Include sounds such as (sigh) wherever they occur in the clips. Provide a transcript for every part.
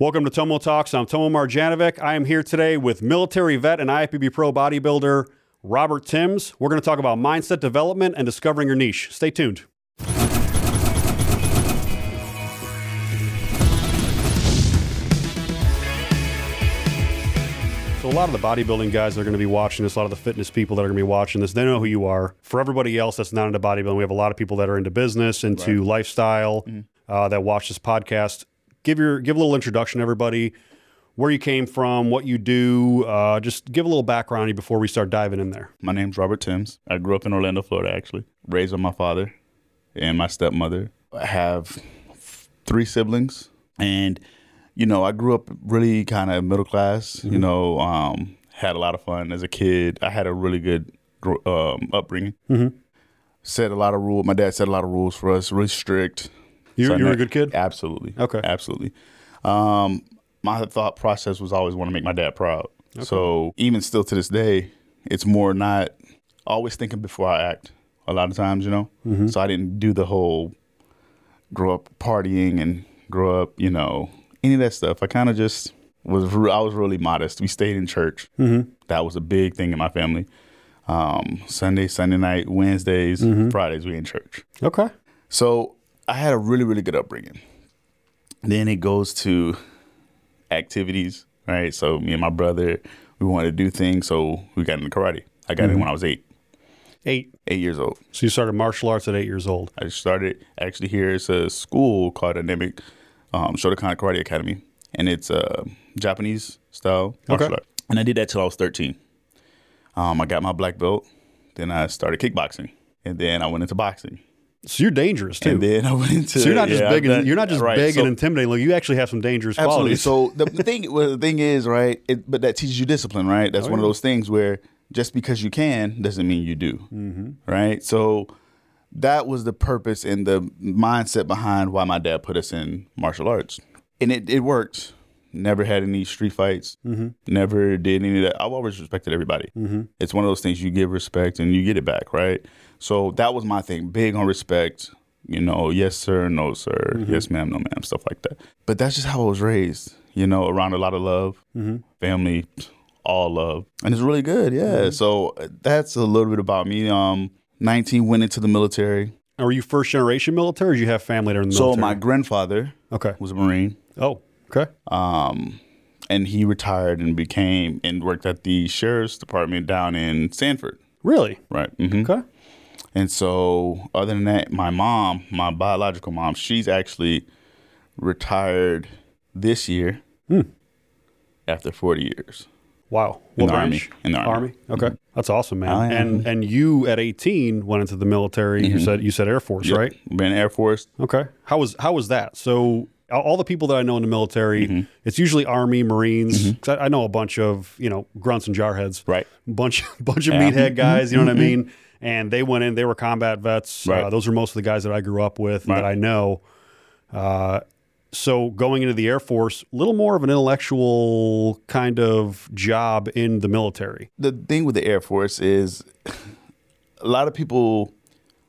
Welcome to Tomo Talks. I'm Tomo Marjanovic. I am here today with military vet and IFBB pro bodybuilder Robert Timms. We're going to talk about mindset development and discovering your niche. Stay tuned. So a lot of the bodybuilding guys that are going to be watching this, a lot of the fitness people that are going to be watching this, they know who you are. For everybody else that's not into bodybuilding, we have a lot of people that are into business, into lifestyle, uh, that watch this podcast. Give your give a little introduction, to everybody, where you came from, what you do. Uh, just give a little background before we start diving in there. My name's Robert Timms. I grew up in Orlando, Florida, actually. Raised by my father and my stepmother. I have three siblings. And, you know, I grew up really kind of middle class, you know, um, had a lot of fun as a kid. I had a really good um, upbringing. Set a lot of rules. My dad set a lot of rules for us, really strict. You, So you were a good kid. Absolutely. Okay. Absolutely. Um, my thought process was always want to make my dad proud. Okay. So even still to this day, it's more not always thinking before I act. A lot of times, you know. Mm-hmm. So I didn't do the whole grow up partying and grow up, you know, any of that stuff. I kind of just was. I was really modest. We stayed in church. Mm-hmm. That was a big thing in my family. Um, Sunday, Sunday night, Wednesdays, Mm-hmm. Fridays, we in church. Okay. So I had a really, really good upbringing. Then it goes to activities, right? So me and my brother, we wanted to do things, so we got into karate. I got in when I was eight, Eight. eight years old. So you started martial arts at eight years old. I started actually here. It's a school called Dynamic um, Shotokan Karate Academy, and it's a Japanese style martial Okay. art. And I did that till I was thirteen. Um, I got my black belt. Then I started kickboxing, and then I went into boxing. So you're dangerous too. And then I went into so you're not just yeah, big. I've And, done- you're not just right, big so- and intimidating. Like you actually have some dangerous Absolutely. qualities. So the, the thing, well, the thing is, right? It, but that teaches you discipline, right? That's one of those things where just because you can doesn't mean you do, mm-hmm. right? So that was the purpose and the mindset behind why my dad put us in martial arts, and it it worked. Never had any street fights. Mm-hmm. Never did any of that. I've always respected everybody. Mm-hmm. It's one of those things you give respect and you get it back, right? So that was my thing. Big on respect. You know, yes sir, no sir, mm-hmm. yes ma'am, no ma'am, stuff like that. But that's just how I was raised. You know, around a lot of love, family, all love, and it's really good. Yeah. So uh, that's a little bit about me. Um, 19 went into the military. Are you first generation military or do you have family that are in the So military? So my grandfather Okay. was a Marine. Oh, okay. um, and he retired and became and worked at the sheriff's department down in Sanford. Really? Right. hmm Okay. And so, other than that, my mom, my biological mom, she's actually retired this year after 40 years. Wow. In What the Army. In the Army. Okay. That's awesome, man. And and you at 18 went into the military. You said you said Air Force, Yep. right? Been Air Force. Okay. How was how was that? So all all the people that I know in the military, Mm-hmm. it's usually Army, Marines. 'Cause I, I know a bunch of you know grunts and jarheads, Right. Bunch (laughs) bunch of Yeah. Mm-hmm. meathead guys. You know what I mean? And they went in. They were combat vets. Uh, those are most of the guys that I grew up with and that I know. Uh, so going into the Air Force, a little more of an intellectual kind of job in the military. the thing with the Air Force is (laughs) a lot of people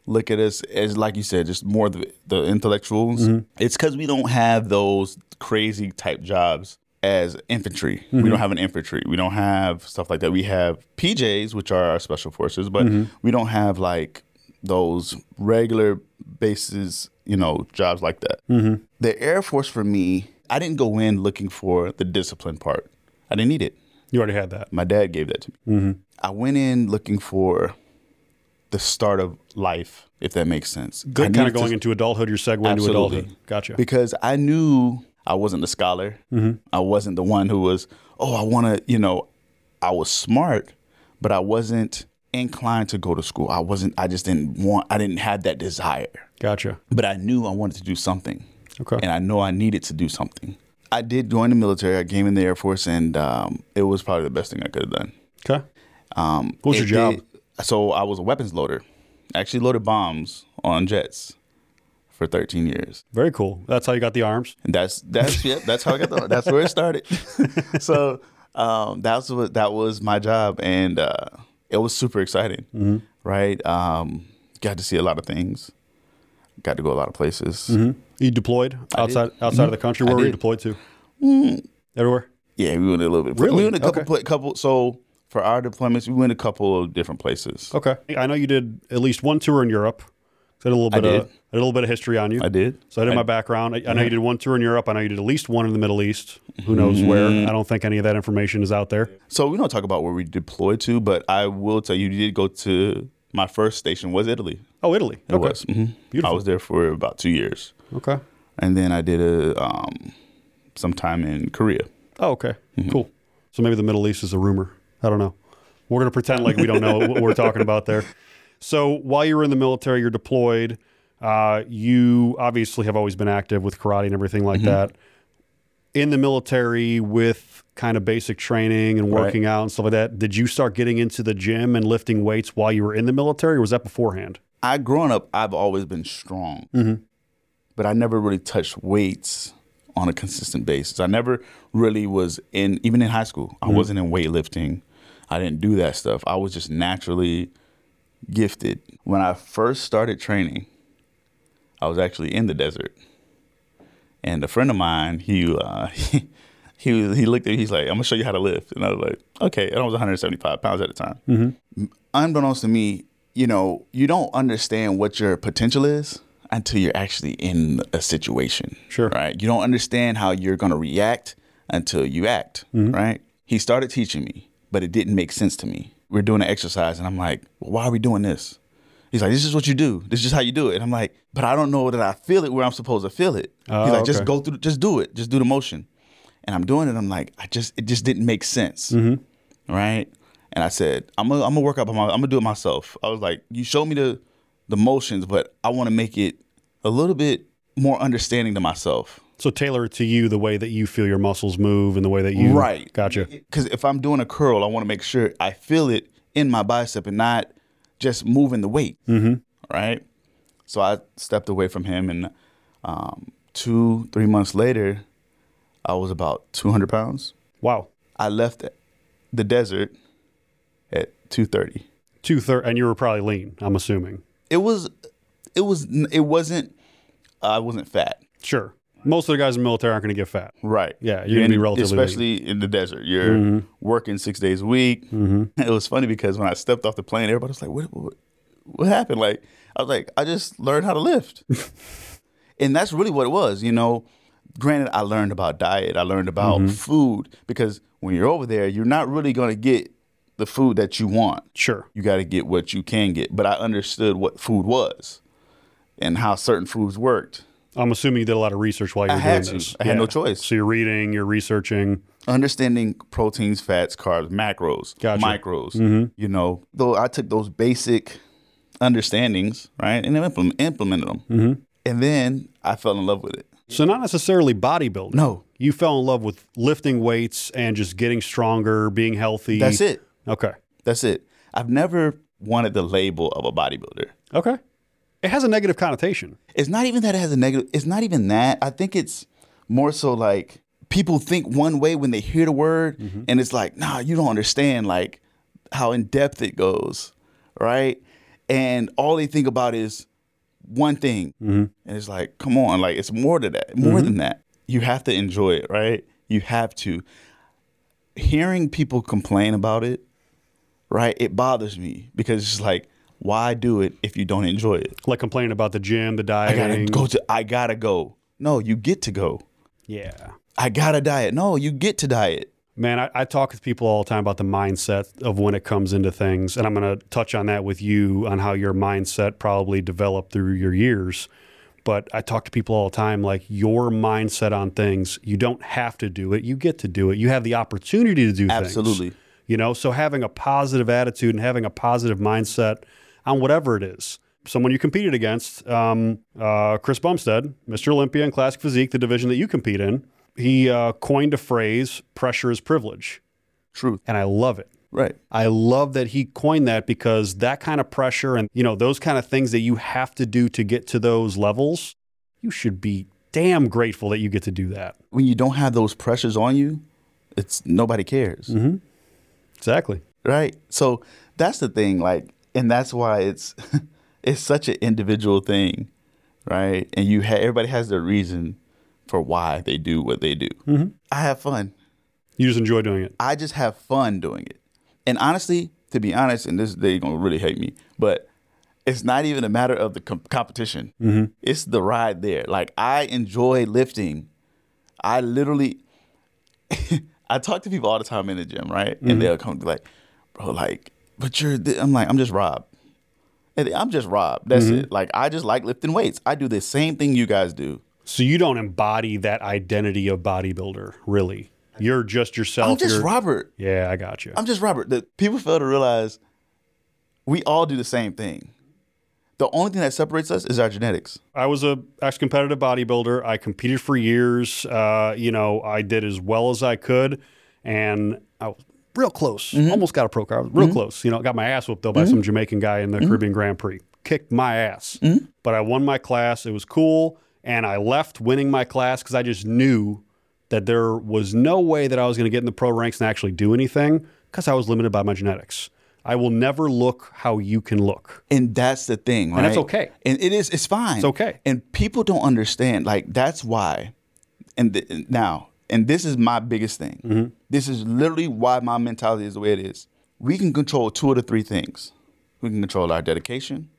look at us as, like you said, just more the, the intellectuals. Mm-hmm. It's because we don't have those crazy type jobs as infantry. We mm-hmm. don't have an infantry. We don't have stuff like that. We have PJs, which are our special forces, but mm-hmm. we don't have like those regular bases, you know, jobs like that. The Air Force for me, I didn't go in looking for the discipline part. I didn't need it. You already had that. My dad gave that to me. I went in looking for the start of life, if that makes sense. Good, kind of going to- into adulthood. You're segueing into Absolutely. adulthood. Gotcha. because I knew I wasn't a scholar. I wasn't the one who was, oh, I want to, you know, I was smart, but I wasn't inclined to go to school. I wasn't, I just didn't want, I didn't have that desire. Gotcha. But I knew I wanted to do something. Okay. And I know I needed to do something. I did join the military. I came in the Air Force, and um, it was probably the best thing I could have done. Okay. Um, What was your job? did- so I was a weapons loader. I actually loaded bombs on jets for 13 years. Very cool. That's how you got the arms. And that's that's (laughs) yeah, that's how I got the, that's where it started. (laughs) so um, that's what that was my job, and uh, it was super exciting. Mm-hmm. Right, um, got to see a lot of things. Got to go a lot of places. You deployed outside outside of the country. Where Mm-hmm. I were you deployed to? Everywhere. Yeah, we went a little bit. Really? We went a couple, Okay. couple. So for our deployments, we went a couple of different places. Okay. I know you did at least one tour in Europe. So I did a little bit did. of a little bit of history on you. I did. So I did my background. I, I know you did one tour in Europe. I know you did at least one in the Middle East. Who knows where? I don't think any of that information is out there. So we don't talk about where we deployed to, but I will tell you, you did go to my first station was Italy. Oh, Italy. It okay. was. hmm I was there for about two years, Okay. and then I did a um, some time in Korea. Oh, okay. Cool. So maybe the Middle East is a rumor. I don't know. We're going to pretend like we don't know what we're talking about there. So while you were in the military, you're deployed. Uh, you obviously have always been active with karate and everything like mm-hmm. that. In the military, with kind of basic training and Right. working out and stuff like that, did you start getting into the gym and lifting weights while you were in the military, or was that beforehand? I growing up, I've always been strong, mm-hmm. but I never really touched weights on a consistent basis. I never really was in, even in high school, I mm-hmm. wasn't in weightlifting. I didn't do that stuff. I was just naturally gifted. When I first started training, I was actually in the desert, and a friend of mine, he uh, (laughs) he was he looked at me, he's like, "I'm gonna show you how to lift," and I was like, "Okay." And I was 175 pounds at the time unbeknownst to me, you know, you don't understand what your potential is until you're actually in a situation. Sure. Right. You don't understand how you're going to react until you act. Right. He started teaching me, but it didn't make sense to me. We're doing an exercise, and I'm like, well, why are we doing this? He's like, this is what you do. This is how you do it. And I'm like, but I don't know that I feel it where I'm supposed to feel it. Oh, He's like, oh, just okay. go through, just do it, just do the motion. And I'm doing it. I'm like, I just, it just didn't make sense mm-hmm. right? And I said, I'm gonna I'm gonna work out I'm gonna do it myself. I was like, you show me the the motions, but I want to make it a little bit more understanding to myself. So tailor it to you the way that you feel your muscles move and the way that you Right. Gotcha. Because if I'm doing a curl, I want to make sure I feel it in my bicep and not just moving the weight. Mm-hmm. Right. So I stepped away from him, and um, two three months later, I was about 200 pounds. Wow. I left the desert at 230. Two third, and you were probably lean. I'm assuming. it was it was it wasn't I wasn't fat. Sure. Most of the guys in the military aren't going to get fat. Right. Yeah, you're gonna be in- relatively lean. especially in the desert. You're mm-hmm. working six days a week. Mm-hmm. (laughs) It was funny because when I stepped off the plane, everybody was like, "What? What, what happened?" Like I was like, "I just learned how to lift," (laughs) and that's really what it was. You know, granted, I learned about diet. I learned about mm-hmm. food because when you're over there, you're not really going to get the food that you want. Sure. you got to get what you can get. But I understood what food was and how certain foods worked. I'm assuming you did a lot of research while you were doing to. this. I had no choice. So you're reading, you're researching. Understanding proteins, fats, carbs, macros, Gotcha. micros. Mm-hmm. You know, though I took those basic understandings, right, and implement, implemented them. Mm-hmm. And then I fell in love with it. So not necessarily bodybuilding. No, You fell in love with lifting weights and just getting stronger, being healthy. that's it. Okay. That's it. I've never wanted the label of a bodybuilder. Okay. It has a negative connotation. it's not even that it has a negative it's not even that. I think it's more so like people think one way when they hear the word mm-hmm. and it's like nah you don't understand like how in depth it goes right? And all they think about is one thing. Mm-hmm. And it's like come on like it's more to that more mm-hmm. than that. You have to enjoy it right? You have to. Hearing people complain about it right it bothers me because it's like why do it if you don't enjoy it Like complaining about the gym, the diet. I gotta go to. I gotta go. No, you get to go. Yeah. I gotta diet. No, you get to diet. Man, I, I talk with people all the time about the mindset of when it comes into things. And I'm going to touch on that with you on how your mindset probably developed through your years. But I talk to people all the time like your mindset on things, you don't have to do it. You get to do it. You have the opportunity to do things. Absolutely. You know, so having a positive attitude and having a positive mindset on whatever it is. Someone you competed against, um, uh, Chris Bumstead, Mr. Olympia in Classic Physique, the division that you compete in, he uh, coined a phrase, pressure is privilege. Truth. And I love it. Right. I love that he coined that because that kind of pressure and you know those kind of things that you have to do to get to those levels, you should be damn grateful that you get to do that. When you don't have those pressures on you, it's nobody cares. Mm-hmm. Exactly. Right. So that's the thing. Like, and that's why it's (laughs) it's such an individual thing, right? And you ha- everybody has their reason for why they do what they do. Mm-hmm. I have fun. You just enjoy doing it. I just have fun doing it. And honestly, to be honest, and this they're gonna really hate me, but it's not even a matter of the com- competition. Mm-hmm. It's the ride there. Like I enjoy lifting. I literally, (laughs) I talk to people all the time in the gym, right? And mm-hmm. they'll come like, bro, like, but you're. th-" I'm like, I'm just Rob. And I'm just Rob. That's it. Like I just like lifting weights. I do the same thing you guys do. So you don't embody that identity of bodybuilder, really. You're just yourself. I'm just You're- Robert. Yeah, I got you. I'm just Robert. The people fail to realize we all do the same thing. The only thing that separates us is our genetics. I was a ex-competitive bodybuilder. I competed for years. Uh, you know, I did as well as I could, and I was real close. Mm-hmm. Almost got a pro car, Real close. You know, got my ass whooped though by some Jamaican guy in the Mm-hmm. Caribbean Grand Prix. Kicked my ass, but I won my class. It was cool, and I left winning my class because I just knew that there was no way that I was going to get in the pro ranks and actually do anything because I was limited by my genetics. I will never look how you can look. And that's the thing, right? And that's okay. And it is. It's fine. It's okay. And people don't understand. Like that's why. And th- now, and this is my biggest thing. Mm-hmm. This is literally why my mentality is the way it is. We can control two of the three things. We can control our dedication,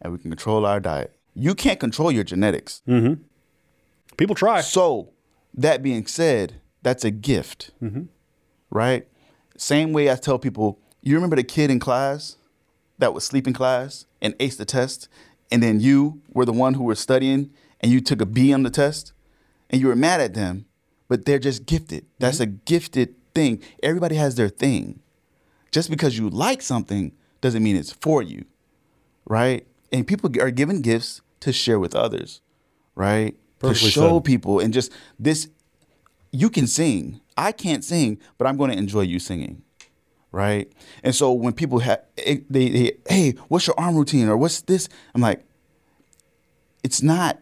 and we can control our diet. You can't control your genetics. People try. So, that being said, that's a gift, Mm-hmm. right? Same way I tell people, you remember the kid in class that would sleep in class and ace the test, and then you were the one who was studying and you took a B on the test, and you were mad at them, but they're just gifted. That's mm-hmm. a gifted thing. Everybody has their thing. Just because you like something doesn't mean it's for you, right? And people are given gifts to share with others, right? Perfectly to show said. people and just this you can sing. I can't sing, but I'm going to enjoy you singing. Right? And so when people have they, they hey, what's your arm routine or what's this? I'm like it's not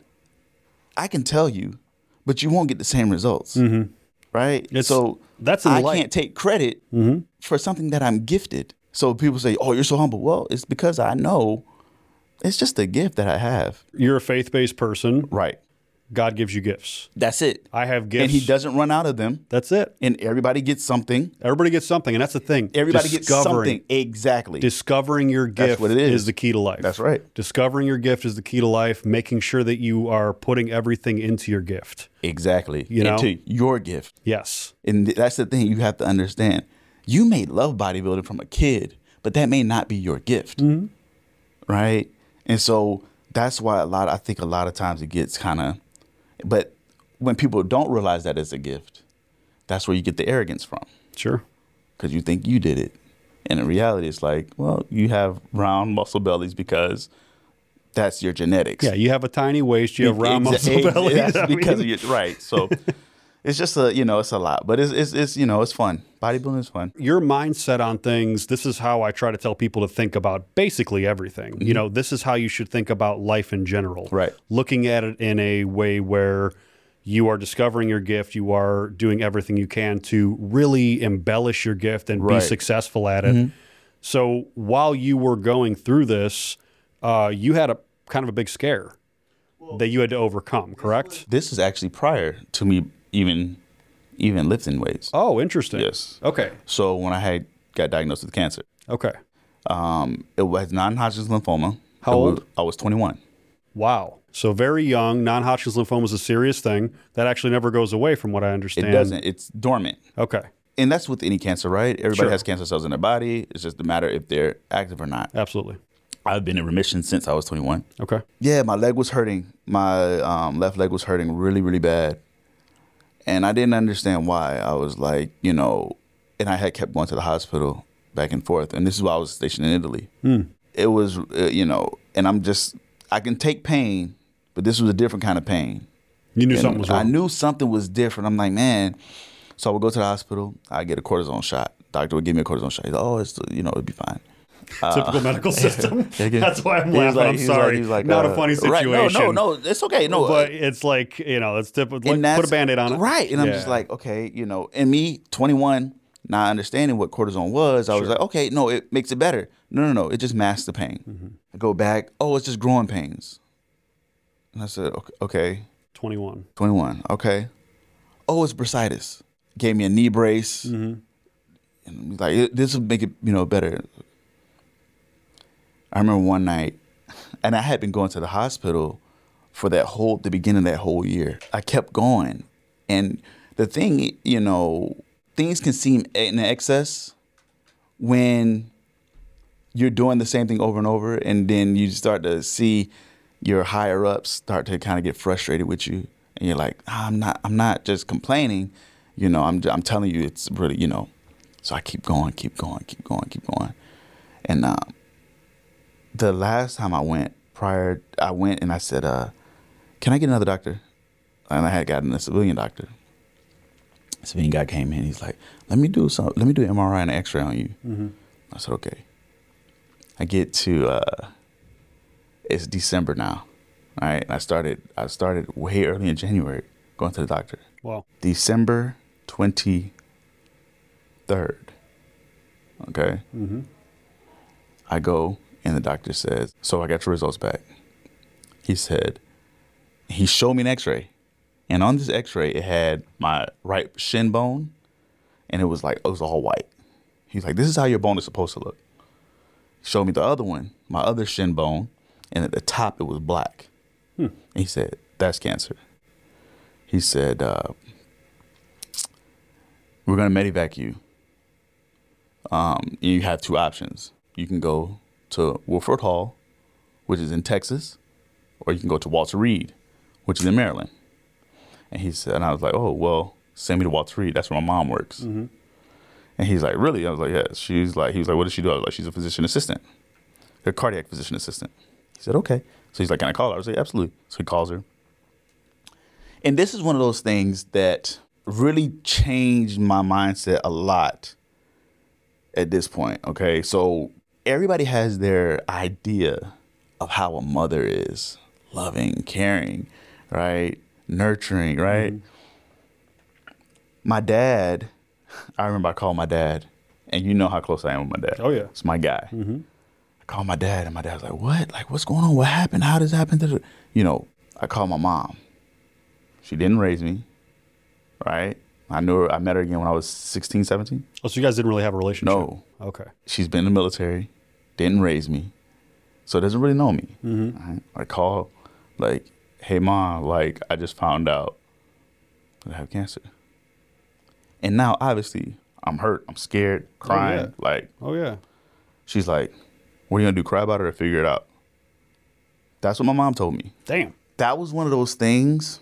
I can tell you, but you won't get the same results. Mm-hmm. Right? It's- so that's I can't take credit mm-hmm. for something that I'm gifted. So people say, "Oh, you're so humble." Well, it's because I know it's just a gift that I have. You're a faith-based person. Right. God gives you gifts. That's it. I have gifts. and he doesn't run out of them. That's it. And everybody gets something. Everybody gets something, and that's the thing. Everybody gets something. Exactly. Discovering your gift what it is. the key to life. That's right. Discovering your gift is the key to life. Making sure that you are putting everything into your gift. exactly. You know? Into your gift. Yes. And that's the thing you have to understand. You may love bodybuilding from a kid, but that may not be your gift. Mm-hmm. Right? And so that's why a lot I think a lot of times it gets kind of but when people don't realize that it's a gift, that's where you get the arrogance from. Sure. because you think you did it. And in reality, it's like, well, you have round muscle bellies because that's your genetics. Yeah, you have a tiny waist. You have round Exa- muscle ex- belly. That's (laughs) I mean, because of your right. So (laughs) it's just a you know it's a lot, but it's it's, it's you know it's fun. Bodybuilding is fun. your mindset on things this is how i try to tell people to think about basically everything you know this is how you should think about life in general Mm-hmm. Right. looking at it in a way where you are discovering your gift you are doing everything you can to really embellish your gift and be Right. Mm-hmm. successful at it so while you were going through this uh, you had a kind of a big scare that you had to overcome correct This is actually prior to me even even lifting weights. oh interesting Yes. okay So when I had got diagnosed with cancer, okay um, it was non-Hodgkin's lymphoma. How old? was- I was 21. Wow. So very young, non-Hodgkin's lymphoma is a serious thing that actually never goes away, from what I understand. It doesn't. It's dormant. Okay. and that's with any cancer, right? Everybody Sure. has cancer cells in their body. It's just a matter if they're active or not. Absolutely. I've been in remission since I was 21. Okay. Yeah, my leg was hurting. My um, left leg was hurting really, really bad, and I didn't understand why. I was like, you know, and I had kept going to the hospital back and forth. And this is why I was stationed in Italy. It was, uh, you know, and I'm just, I can take pain, but this was a different kind of pain. You knew And something was wrong. I knew something was different. I'm like, man. So I would go to the hospital. I get a cortisone shot. Doctor would give me a cortisone shot. He's like, oh, it's you know, it'd be fine. Typical medical (laughs) system. (laughs) That's why I'm laughing. like- I'm like- sorry. he like, Not a uh, funny situation. Right. No, no, no. It's okay. No, But it's like you know, it's typical. Like, that's, put a band-aid on it. Right. And I'm just like, okay, you know, and me, 21, not understanding what cortisone was, I was like, okay, no, it makes it better. No, no, no, it just masks the pain. Mm-hmm. I go back, oh, it's just growing pains. And I said, okay, okay. 21. 21. Okay. Oh, it's bursitis. Gave me a knee brace. Mm-hmm. And he's like, this will make it, you know, better. I remember one night, and I had been going to the hospital for that whole, the beginning of that whole year. I kept going. And the thing, you know, things can seem in excess when you're doing the same thing over and over, and then you start to see your higher ups start to kind of get frustrated with you, and you're like, "Ah, I'm not, I'm not just complaining, you know, I'm, I'm telling you, it's really, you know. So I keep going, keep going, keep going, keep going, and um, the last time I went, prior, I went and I said, uh, "Can I get another doctor?" And I had gotten a civilian doctor. A Civilian guy came in. He's like, "Let me do some. Let me do an MRI and an X-ray on you." I said, "Okay." I get to uh, it's December now, right? I started I started way early in January going to the doctor. Wow. December twenty third. Okay. Mm-hmm. I go and the doctor says, "So I got your results back." He said, he showed me an X-ray, and on this X-ray it had my right shin bone, and it was like it was all white. He's like, "This is how your bone is supposed to look." He showed me the other one, my other shin bone, and at the top it was black. And he said, "That's cancer." He said, uh, "We're gonna medevac you. Um, you have two options. You can go to Wilford Hall, which is in Texas, or you can go to Walter Reed, which is in Maryland." And he said, and I was like, "Oh well, send me to Walter Reed. That's where my mom works." Mm-hmm. And he's like, "Really?" I was like, "Yeah." She's like, he was like, "What does she do?" I was like, "She's a physician assistant, a cardiac physician assistant." He said, "Okay." So he's like, "Can I call her?" I was like, "Absolutely." So he calls her. And this is one of those things that really changed my mindset a lot at this point. Okay. So everybody has their idea of how a mother is loving, caring, right? Nurturing, right? Mm-hmm. My dad, I remember I called my dad, and you know how close I am with my dad. Oh, yeah. It's my guy. Mm-hmm. I called my dad, and my dad was like, What? Like, what's going on? What happened? How does this happen? to the-" You know, I called my mom. She didn't raise me, right? I knew her, I met her again when I was 16, 17. Oh, so you guys didn't really have a relationship? No. Okay. She's been in the military, didn't raise me, so doesn't really know me. Right? I call, like, hey, mom, like, I just found out that I have cancer. And now, obviously, I'm hurt, I'm scared, crying. yeah. Like, Oh, yeah. she's like, what are you gonna do, cry about it or figure it out? That's what my mom told me. Damn. That was one of those things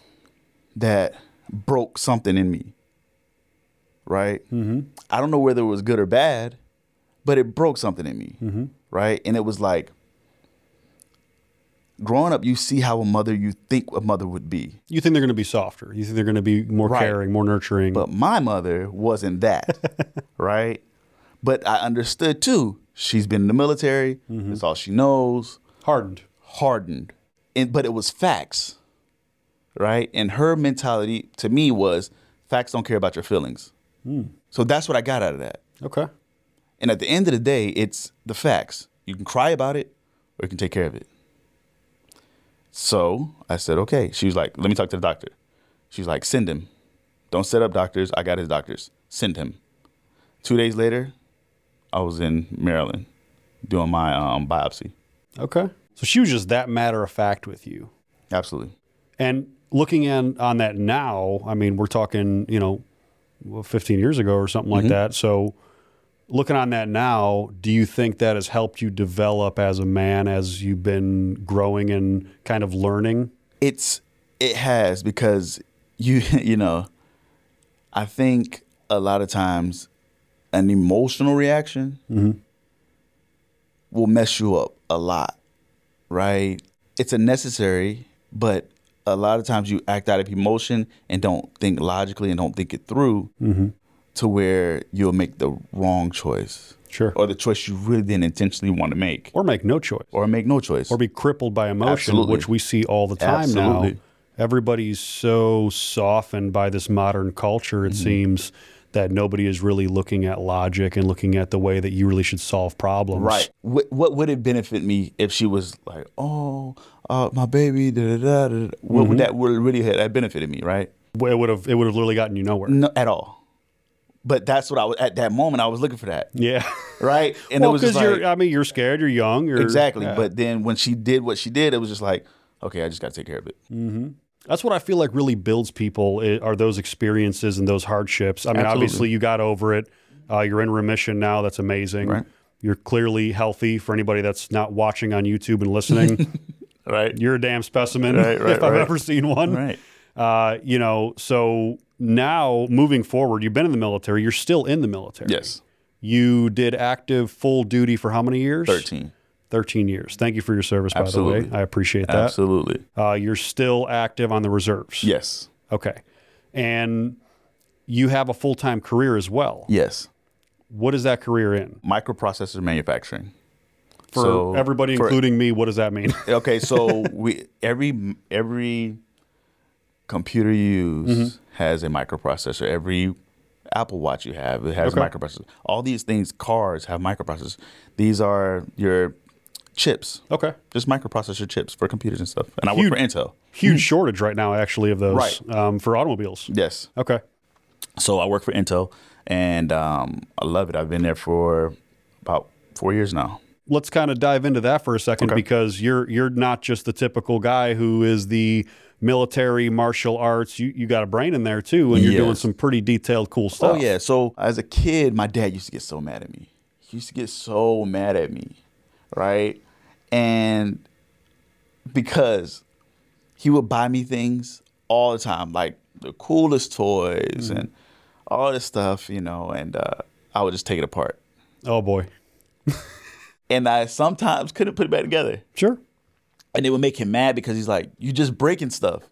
that broke something in me, right? Mm-hmm. I don't know whether it was good or bad, but it broke something in me, Mm-hmm. Right? And it was like, growing up, you see how a mother you think a mother would be, You think they're going to be softer. You think they're going to be more Right. caring, more nurturing. but my mother wasn't that, (laughs) right? But I understood too. She's been in the military. Mm-hmm. That's all she knows. hardened. hardened. And but it was facts. Right? And her mentality to me was facts don't care about your feelings. Hmm. So that's what I got out of that. Okay. And at the end of the day, it's the facts. You can cry about it or you can take care of it. So I said, okay. She was like, let me talk to the doctor. She's like, send him. Don't set up doctors. I got his doctors. Send him. Two days later, I was in Maryland doing my um, biopsy. Okay. So she was just that matter of fact with you. Absolutely. And looking in, on that now, I mean, we're talking, you know, 15 years ago or something Mm-hmm. like that. So looking on that now, do you think that has helped you develop as a man as you've been growing and kind of learning? it's it has because you (laughs) you know i think a lot of times an emotional reaction mm-hmm. will mess you up a lot right? It's a necessary but a lot of times you act out of emotion and don't think logically and don't think it through mm-hmm. To where you'll make the wrong choice Sure. or the choice you really didn't intentionally want to make Or make no choice. or make no choice Or be crippled by emotion, Absolutely. which we see all the time now. Absolutely. Everybody's so softened by this modern culture, it Mm-hmm. seems, that nobody is really looking at logic and looking at the way that you really should solve problems. Right. What, what would it benefit me if she was like, oh, uh, my baby, da da da. da. What would that would really have that benefited me, right? It would have it would have literally gotten you nowhere. No, at all. But that's what I was at that moment. I was looking for that, Yeah. (laughs) right? And well, it was because just you're like, I mean you're scared, you're young, you're exactly. yeah. But then when she did what she did, it was just like, okay, I just got to take care of it. That's what I feel like really builds people are those experiences and those hardships. I mean, Absolutely. obviously you got over it. Uh, you're in remission now. That's amazing. Right. You're clearly healthy. For anybody that's not watching on YouTube and listening, (laughs) Right. you're a damn specimen Right, right, (laughs) if I've ever seen one. Right. Uh, you know, so now moving forward, you've been in the military. You're still in the military. Yes. You did active full duty for how many years? Thirteen. 13 years. Thank you for your service, Absolutely. by the way. I appreciate that. Absolutely. Uh, you're still active on the reserves. Yes. Okay. And you have a full time career as well. Yes. What is that career in? Microprocessor manufacturing. For So, everybody, for- including me, what does that mean? okay, so (laughs) we every every computer you use Mm-hmm. has a microprocessor. Every Apple Watch you have it has Okay. a microprocessor. All these things, cars have microprocessors. These are your chips, okay. just microprocessor chips for computers and stuff. And I work for Intel. Huge shortage right now, actually, of those Right. um, for automobiles. Yes. Okay. So I work for Intel, and um, I love it. I've been there for about four years now. Let's kind of dive into that for a second Okay. because you're you're not just the typical guy who is the military martial arts. You you got a brain in there too, and you're doing some pretty detailed, cool stuff. Oh yeah. So as a kid, my dad used to get so mad at me. He used to get so mad at me, right? And because he would buy me things all the time, like the coolest toys and all this stuff, you know, and uh, I would just take it apart. Oh boy. (laughs) And I sometimes couldn't put it back together. Sure. And it would make him mad because he's like, "You're just breaking stuff,"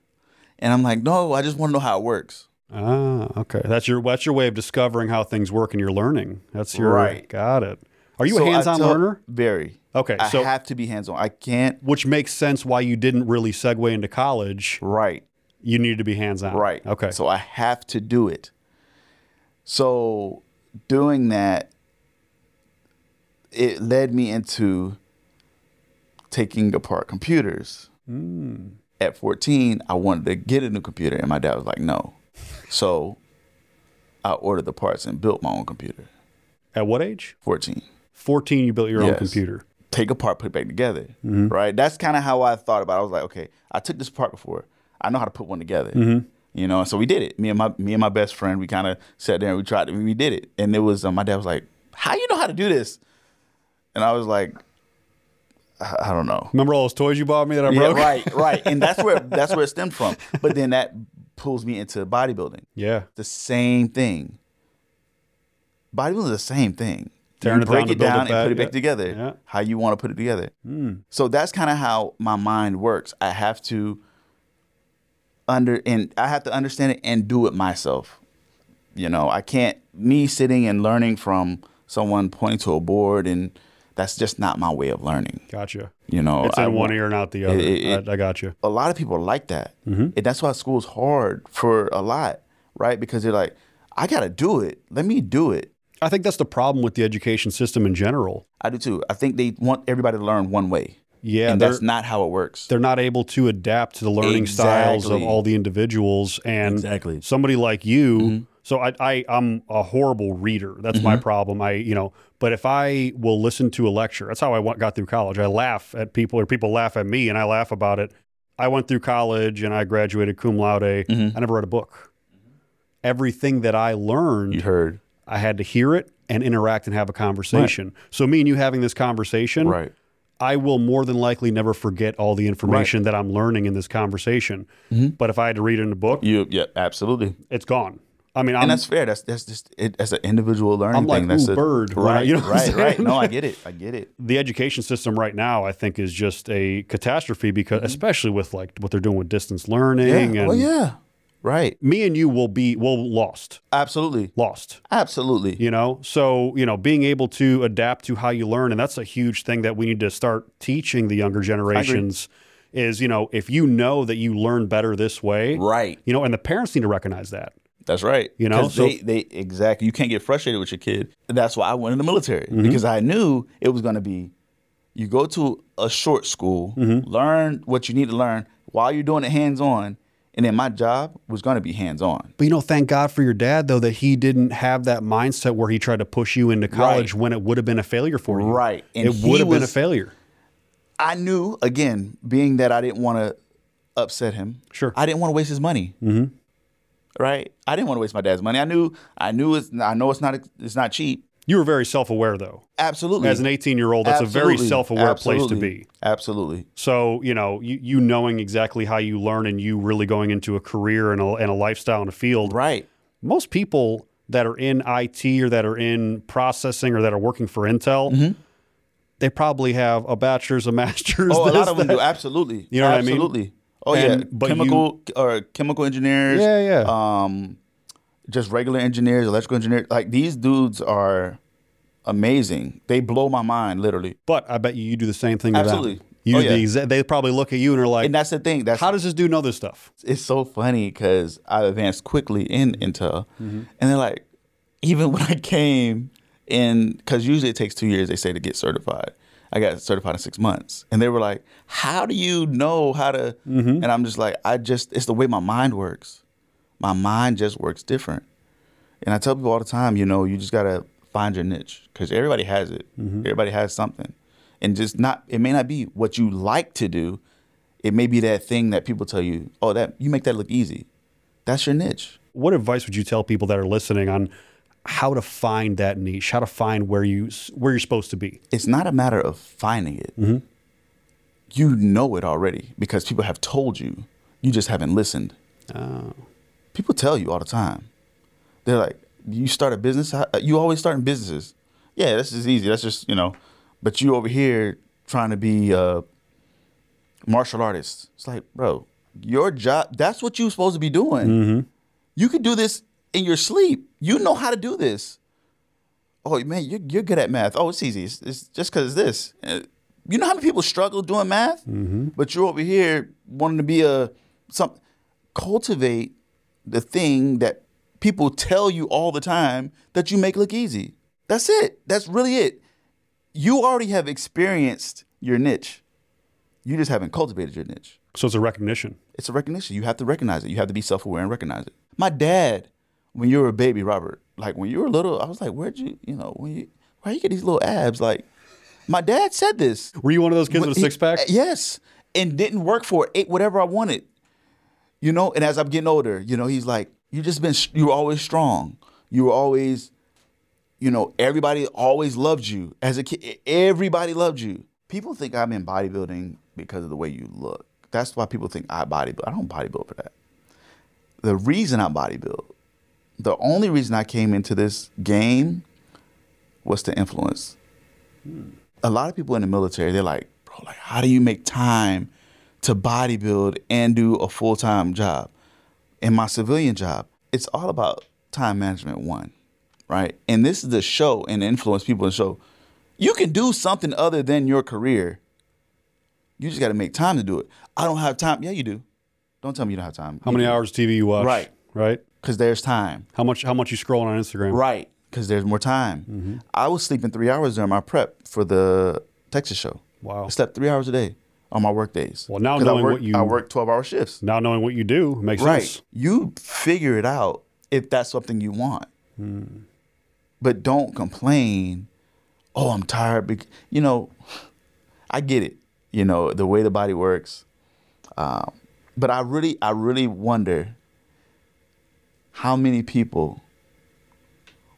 and I'm like, "No, I just want to know how it works." Ah, okay. That's your that's your way of discovering how things work and you're learning. That's your Right. Got it. Are you So a hands-on tell- learner? Very. Okay, I so- have to be hands on. I can't. Which makes sense why you didn't really segue into college. Right. You needed to be hands-on. Right. Okay. So I have to do it. So doing that, it led me into taking apart computers. Hmm. At 14, I wanted to get a new computer, and my dad was like, no. So I ordered the parts and built my own computer. At what age? 14. 14 you built your own computer. Take apart, put it back together. Mm-hmm. Right? That's kind of how I thought about it. I was like, okay, I took this apart before. I know how to put one together. Mm-hmm. You know, so we did it. Me and my me and my best friend, we kind of sat there and we tried it. We did it, and it was uh, my dad was like, "How you know how to do this?" And I was like, "I, don't know." Remember all those toys you bought me that I Yeah, broke? right, (laughs) right, and that's where that's where it stemmed from. But then that pulls me into bodybuilding. Yeah. The same thing. Bodybuilding is the same thing. Tearing you it break down it build it down and back, put it back together. Yeah. How you want to put it together. Hmm. So that's kind of how my mind works. I have to under and I have to understand it and do it myself. You know, I can't me sitting and learning from someone pointing to a board and that's just not my way of learning. Gotcha. You know, It's in I one ear and out the other. it- it- I, I got you. a lot of people like that. Mm-hmm. And that's why school's hard for a lot, right? Because they're like, I got to do it. Let me do it. I think that's the problem with the education system in general. I do too. I think they want everybody to learn one way. Yeah, and that's not how it works. they're not able to adapt to the learning styles of all the individuals and Exactly. Mm-hmm. somebody like you so I, I i'm a horrible reader that's my Mm-hmm. problem i you know but if i will listen to a lecture that's how i went, got through college i laugh at people or people laugh at me and i laugh about it i went through college and i graduated cum laude Mm-hmm. i never read a book everything that i learned You heard. i had to hear it and interact and have a conversation so me and you having this conversation Right. I will more than likely never forget all the information that I'm learning in this conversation. Mm-hmm. But if I had to read it in a book, You yeah, absolutely. it's gone. I mean, I'm, and that's fair. That's that's just it, that's an individual learning I'm like, thing. That's a, bird, I- Right, you know right, right. No, I (laughs) get it. I get it. the education system right now, I think, is just a catastrophe because, especially with like what they're doing with distance learning. Mm-hmm. Yeah. And Well, yeah. Right. me and you will be, will lost, Absolutely. lost. Absolutely. you know so you know being able to adapt to how you learn and that's a huge thing that we need to start teaching the younger generations is you know if you know that you learn better this way Right. you know and the parents need to recognize that That's right. You know, so- they, they exactly. You can't get frustrated with your kid. That's why I went in the military Mm-hmm. because I knew it was going to be. You go to a short school, Mm-hmm. learn what you need to learn while you're doing it hands on, and then my job was going to be hands on. But you know, thank God for your dad though that he didn't have that mindset where he tried to push you into college when it would have been a failure for you. Right. And it would have been a failure. I knew again, being that I didn't want to upset him. Sure. I didn't want to waste his money. Mm-hmm. Right. I didn't want to waste my dad's money. I knew. I knew it's. I know it's not. It's not cheap. You were very self-aware though. Absolutely. As an 18-year-old, that's a very self-aware place to be. Absolutely. So, you know, you, you knowing exactly how you learn and you really going into a career and a, and a lifestyle in a field. Right. Most people that are in IT or that are in processing or that are working for Intel, mm-hmm. they probably have a bachelor's, a (laughs) master's. Oh, a lot of them that. do. Absolutely. You know what I mean? Absolutely. Oh And- yeah. but chemical or chemical engineers. Yeah, yeah. Um, just regular engineers, electrical engineers. Like these dudes are amazing. They blow my mind, literally. But I bet you, you do the same thing Absolutely. them. You Oh, do the yeah. exa- they probably look at you and are like, And that's the thing. That's how does this dude know this stuff? it's so funny because I advanced quickly in Intel, Mm-hmm. and they're like, even (laughs) when I came in, because usually it takes two years, they say to get certified. I got certified in six months, and they were like, "How do you know how to?" Mm-hmm. And I'm just like, "I just it's the way my mind works. My mind just works different." And I tell people all the time, you know, you just gotta find your niche because everybody has it. Mm-hmm. Everybody has something, and just not. It may not be what you like to do. It may be that thing that people tell you, "Oh, that you make that look easy." That's your niche. What advice would you tell people that are listening on how to find that niche, how to find where you where you're supposed to be? It's not a matter of finding it. Mm-hmm. You know it already because people have told you. You just haven't listened. Oh. People tell you all the time. They're like, "You start a business. You always starting businesses. Yeah, this is easy. That's just you know." But you over here trying to be a martial artist. It's like, bro, your job. That's what you're supposed to be doing. You could do this in your sleep. You know how to do this. Oh man, you're, you're good at math. Oh, it's easy. It's, it's just because this. Uh, You know how many people struggle doing math, but you're over here wanting to be a some. Cultivate the thing that people tell you all the time that you make look easy. That's it. That's really it. You already have experienced your niche. You just haven't cultivated your niche. So it's a recognition. It's a recognition. You have to recognize it. You have to be self aware and recognize it. My dad, when you were a baby, Robert, like when you were little, I was like, where'd you, you know, when you, why you get these little abs? Like, my dad said this. Were you one of those kids with a six pack? Eh, yes, and didn't work for it. Ate whatever I wanted. You know, and as I'm getting older, you know, he's like, you just been, you were always strong. You were always, you know, everybody always loved you as a kid. Everybody loved you. People think I'm in bodybuilding because of the way you look. That's why people think I bodybuild. I don't bodybuild for that. The reason I bodybuild, the only reason I came into this game was to influence. A lot of people in the military, they're like, bro, like, how do you make time to bodybuild and do a full time job? In my civilian job, it's all about time management, one, right? And this is the show and influence people in the show. You can do something other than your career. You just got to make time to do it. I don't have time. Yeah, you do. Don't tell me you don't have time. How many hours TV you watch? Right. Right. Because there's time. How much how much you scrolling on Instagram? Right. Because there's more time. Mm-hmm. I was sleeping three hours during my prep for the Texas show. Wow. I slept three hours a day on my work days. Well, now knowing work, what you- I work 12 hour shifts. Now knowing what you do makes Right. sense. You figure it out if that's something you want. Hmm. But don't complain. Oh, I'm tired. bec-" You know, I get it. You know the way the body works. Um, but I really, I really wonder how many people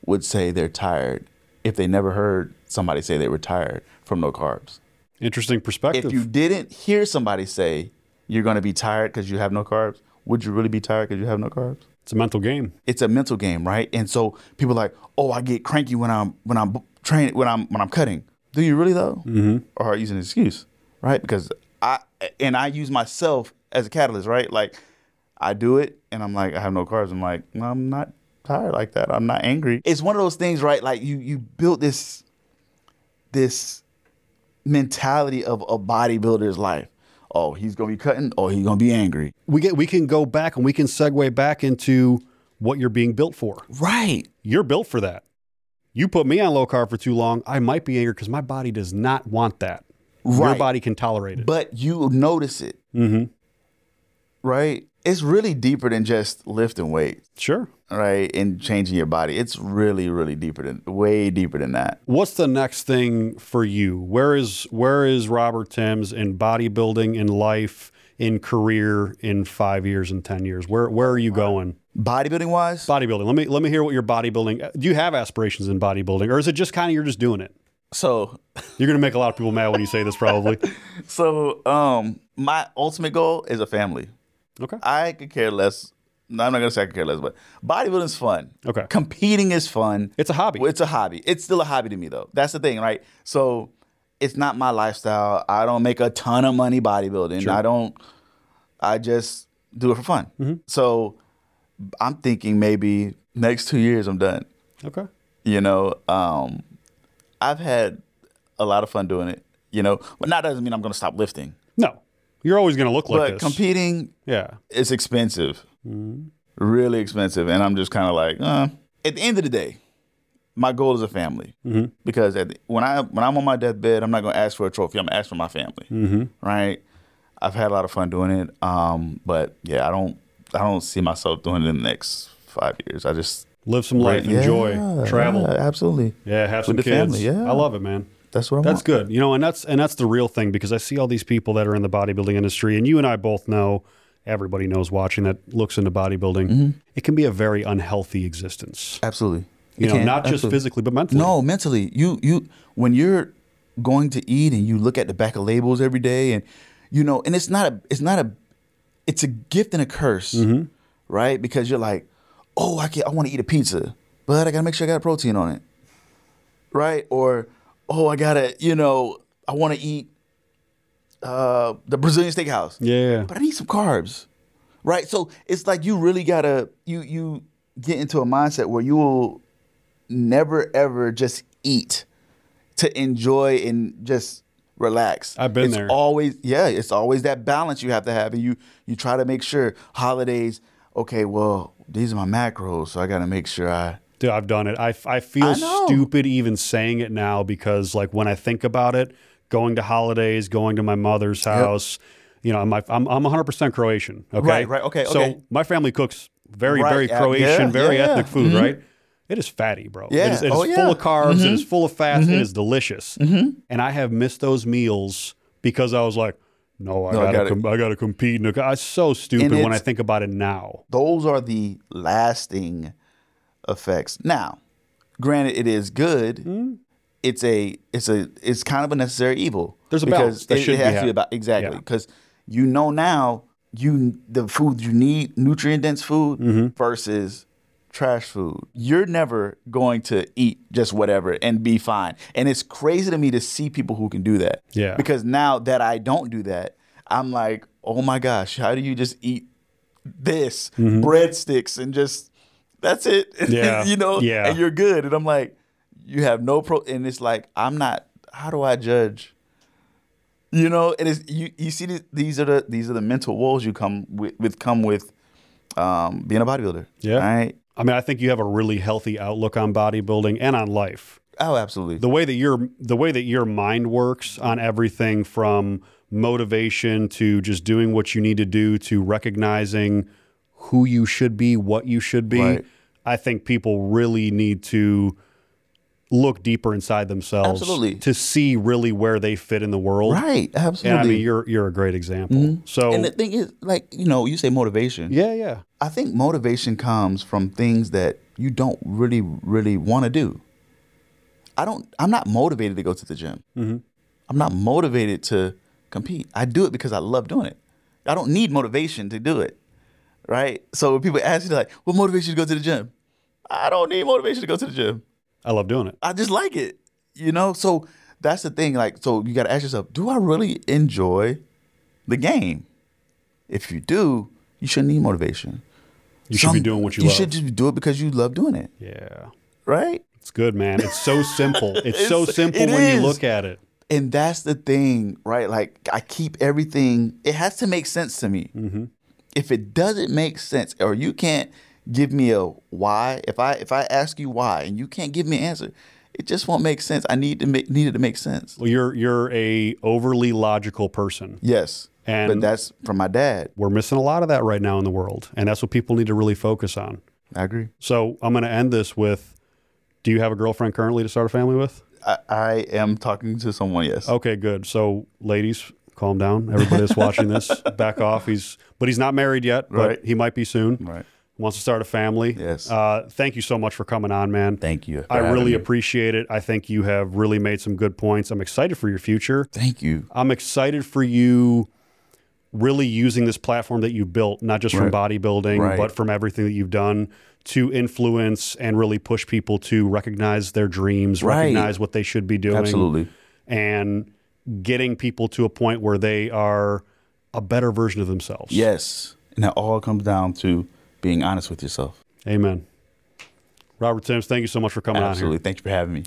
would say they're tired if they never heard somebody say they were tired from no carbs. Interesting perspective. If you didn't hear somebody say you're going to be tired because you have no carbs, would you really be tired because you have no carbs? it's a mental game. It's a mental game, right? And so people are like, "Oh, I get cranky when I'm when I'm training when I'm when I'm cutting." Do you really though? Mm-hmm. Or are you using an excuse, right? Because I and I use myself as a catalyst, right? Like I do it, and I'm like, I have no carbs. I'm like, no, I'm not tired like that. I'm not angry. It's one of those things, right? Like you you built this this mentality of a bodybuilder's life. Oh, he's gonna be cutting. Oh, he's gonna be angry. We get we can go back and we can segue back into what you're being built for. Right. You're built for that. You put me on low carb for too long, I might be angry because my body does not want that. Right. Your body can tolerate it. But you notice it. hmm Right. It's really deeper than just lifting weights. Sure. right and changing your body it's really really deeper than way deeper than that What's the next thing for you? Where is where is Robert Timms in bodybuilding, in life, in career, in five years and ten years? Where where are you going? bodybuilding wise Bodybuilding. Let me let me hear what your bodybuilding. Do you have aspirations in bodybuilding, or is it just kind of you're just doing it? so You're gonna make a lot of people mad when you say this, probably. (laughs) so um my ultimate goal is a family Okay. i could care less. No, i'm not gonna say i could care less but bodybuilding is fun. Okay. competing is fun. It's a hobby. It's a hobby. It's still a hobby to me though. That's the thing right? So it's not my lifestyle. I don't make a ton of money bodybuilding. Sure. i don't i just do it for fun. Mm-hmm. so i'm thinking maybe next two years i'm done. Okay. you know um i've had a lot of fun doing it you know? But that doesn't mean i'm going to stop lifting. No, you're always gonna look like this. but this. competing yeah. it's expensive Mm-hmm. really expensive and i'm just kind of like uh. at the end of the day my goal is a family Mm-hmm. because at the, when i when i'm on my deathbed i'm not going to ask for a trophy i'm going to ask for my family Mm-hmm. right i've had a lot of fun doing it um but yeah i don't i don't see myself doing it in the next five years i just Live some life, enjoy, Yeah, travel. yeah, absolutely Yeah, have some the kids. family, yeah. I love it, man. That's what i want. That's want good. You know, and that's and that's the real thing because I see all these people that are in the bodybuilding industry, and you and I both know. Everybody knows watching that looks into bodybuilding. Mm-hmm. It can be a very unhealthy existence. absolutely You It know, can, not just physically, but mentally. No, mentally. You you when you're going to eat and you look at the back of labels every day and you know, and it's not a it's not a it's a gift and a curse, Mm-hmm. right? Because you're like, oh, I can I want to eat a pizza, but I gotta make sure I got protein on it, right? Or oh, I gotta you know I want to eat uh, the Brazilian steakhouse, Yeah. but I need some carbs, right? So it's like you really gotta you you get into a mindset where you will never ever just eat to enjoy and just relax. I've been there. it's there. Always, yeah, it's always that balance you have to have, and you you try to make sure holidays. Okay, well, these are my macros, so I got to make sure I. Dude, I've done it. I, I feel I stupid even saying it now because, like, when I think about it, going to holidays, going to my mother's house, you know, my, I'm, I'm 100% Croatian. Okay. Right, right, okay, So okay. my family cooks very, Right, very Croatian, yeah, very yeah, ethnic yeah. food, mm-hmm. right? It is fatty, bro. Yeah. It is, it is Oh, full. Mm-hmm. of carbs. It mm-hmm. is full of fats. It mm-hmm. is delicious. And I have missed those meals because I was like, no, I No, gotta, gotta- com- I gotta compete. It's so stupid when I think about it now. Those are the lasting effects. Now, granted, it is good. It's a it's a it's kind of a necessary evil. There's a because balance that it, should it be has to be about exactly Yeah. because you know now you the food you need nutrient dense food Mm-hmm. versus trash food. You're never going to eat just whatever and be fine. And it's crazy to me to see people who can do that. Yeah. Because now that I don't do that, I'm like, oh my gosh, how do you just eat this breadsticks and just that's it? (laughs) Yeah. you know, Yeah. and you're good. And I'm like, you have no pro and it's like, I'm not how do I judge? You know, and it's you you see these, these are the these are the mental walls you come with, with come with um being a bodybuilder. Yeah. Right? I mean, I think you have a really healthy outlook on bodybuilding and on life. Oh, absolutely. The way that your the way that your mind works on everything from motivation to just doing what you need to do to recognizing who you should be, what you should be. Right. I think people really need to look deeper inside themselves Absolutely. to see really where they fit in the world. right. Absolutely. And I mean, you're you're a great example. Mm-hmm. So and the thing is, like, you know, you say motivation. yeah, yeah. I think motivation comes from things that you don't really, really want to do. I don't. I'm not motivated to go to the gym. Mm-hmm. I'm not motivated to compete. I do it because I love doing it. I don't need motivation to do it, right? So when people ask you like, "What motivates you to go to the gym?" I don't need motivation to go to the gym. I love doing it. I just like it, you know. So that's the thing. Like, so you got to ask yourself, do I really enjoy the game? If you do, you shouldn't need motivation. You should be doing what you, You love. should just do it because you love doing it, yeah. right? It's good, man. It's so simple. (laughs) It's, so simple it when you look at it. And that's the thing, right? Like I keep everything. It has to make sense to me. Mm-hmm. If it doesn't make sense, or you can't give me a why. If I if I ask you why and you can't give me an answer, it just won't make sense. I need to make need it to make sense. Well, you're you're a overly logical person. Yes. And- but that's from my dad. We're missing a lot of that right now in the world, and that's what people need to really focus on. I agree. So I'm going to end this with: Do you have a girlfriend currently to start a family with? I, I am talking to someone. Yes. Okay, good. So ladies, calm down. Everybody that's watching this, (laughs) back off. He's but he's not married yet, but Right. he might be soon. Right. Wants to start a family. Yes. Uh, thank you so much for coming on, man. Thank you. I really appreciate it. I think you have really made some good points. I'm excited for your future. Thank you. I'm excited for you really using this platform that you built, not just from bodybuilding, Right. but from everything that you've done to influence and really push people to recognize their dreams, Right. recognize what they should be doing. Absolutely. And getting people to a point where they are a better version of themselves. Yes. And that all comes down to being honest with yourself. Amen. Robert Timms, thank you so much for coming on. Absolutely. Thank you for having me.